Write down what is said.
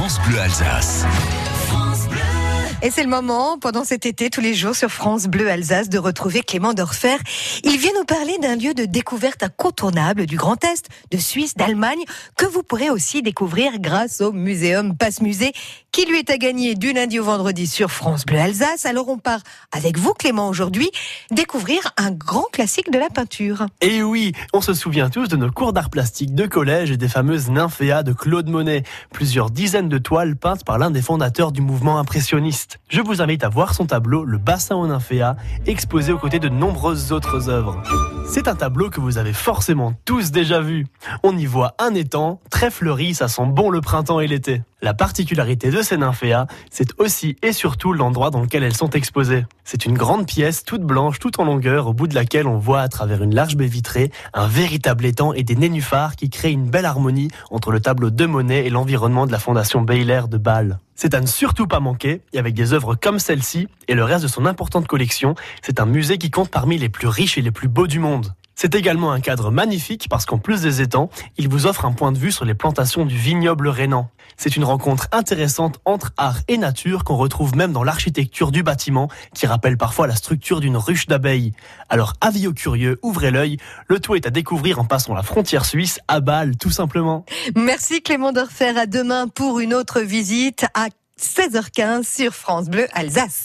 France Bleu Alsace. Et c'est le moment, pendant cet été, tous les jours sur France Bleu Alsace, de retrouver Clément Dorfer. Il vient nous parler d'un lieu de découverte incontournable du Grand Est, de Suisse, d'Allemagne, que vous pourrez aussi découvrir grâce au Muséum Passe Musée, qui lui est à gagner du lundi au vendredi sur France Bleu Alsace. Alors on part avec vous, Clément, aujourd'hui, découvrir un grand classique de la peinture. Et oui, on se souvient tous de nos cours d'art plastique de collège et des fameuses nymphéas de Claude Monet, plusieurs dizaines de toiles peintes par l'un des fondateurs du mouvement impressionniste. Je vous invite à voir son tableau, Le bassin aux nymphéas, exposé aux côtés de nombreuses autres œuvres. C'est un tableau que vous avez forcément tous déjà vu. On y voit un étang, très fleuri, ça sent bon le printemps et l'été. La particularité de ces nymphéas, c'est aussi et surtout l'endroit dans lequel elles sont exposées. C'est une grande pièce toute blanche, toute en longueur, au bout de laquelle on voit à travers une large baie vitrée un véritable étang et des nénuphars qui créent une belle harmonie entre le tableau de Monet et l'environnement de la fondation Baylor de Bâle. C'est à ne surtout pas manquer, et avec des œuvres comme celle-ci et le reste de son importante collection, c'est un musée qui compte parmi les plus riches et les plus beaux du monde. C'est également un cadre magnifique parce qu'en plus des étangs, il vous offre un point de vue sur les plantations du vignoble rhénan. C'est une rencontre intéressante entre art et nature qu'on retrouve même dans l'architecture du bâtiment qui rappelle parfois la structure d'une ruche d'abeilles. Alors avis aux curieux, ouvrez l'œil, le tout est à découvrir en passant la frontière suisse à Bâle tout simplement. Merci Clément Dorfer, à demain pour une autre visite à 16h15 sur France Bleu Alsace.